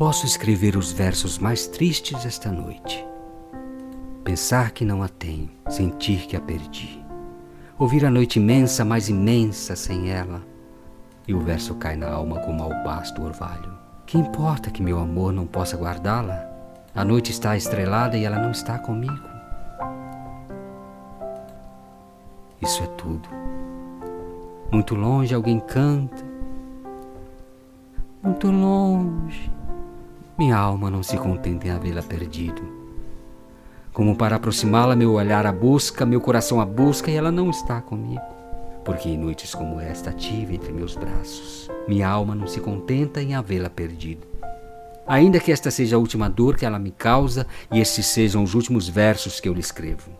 Posso escrever os versos mais tristes esta noite. Pensar que não a tenho, sentir que a perdi. Ouvir a noite imensa, mais imensa sem ela. E o verso cai na alma como albasto orvalho. Que importa que meu amor não possa guardá-la? A noite está estrelada e ela não está comigo. Isso é tudo. Muito longe alguém canta. Muito longe minha alma não se contenta em havê-la perdido. Como para aproximá-la, meu olhar a busca, meu coração a busca e ela não está comigo. Porque em noites como esta tive entre meus braços. Minha alma não se contenta em havê-la perdido. Ainda que esta seja a última dor que ela me causa e estes sejam os últimos versos que eu lhe escrevo.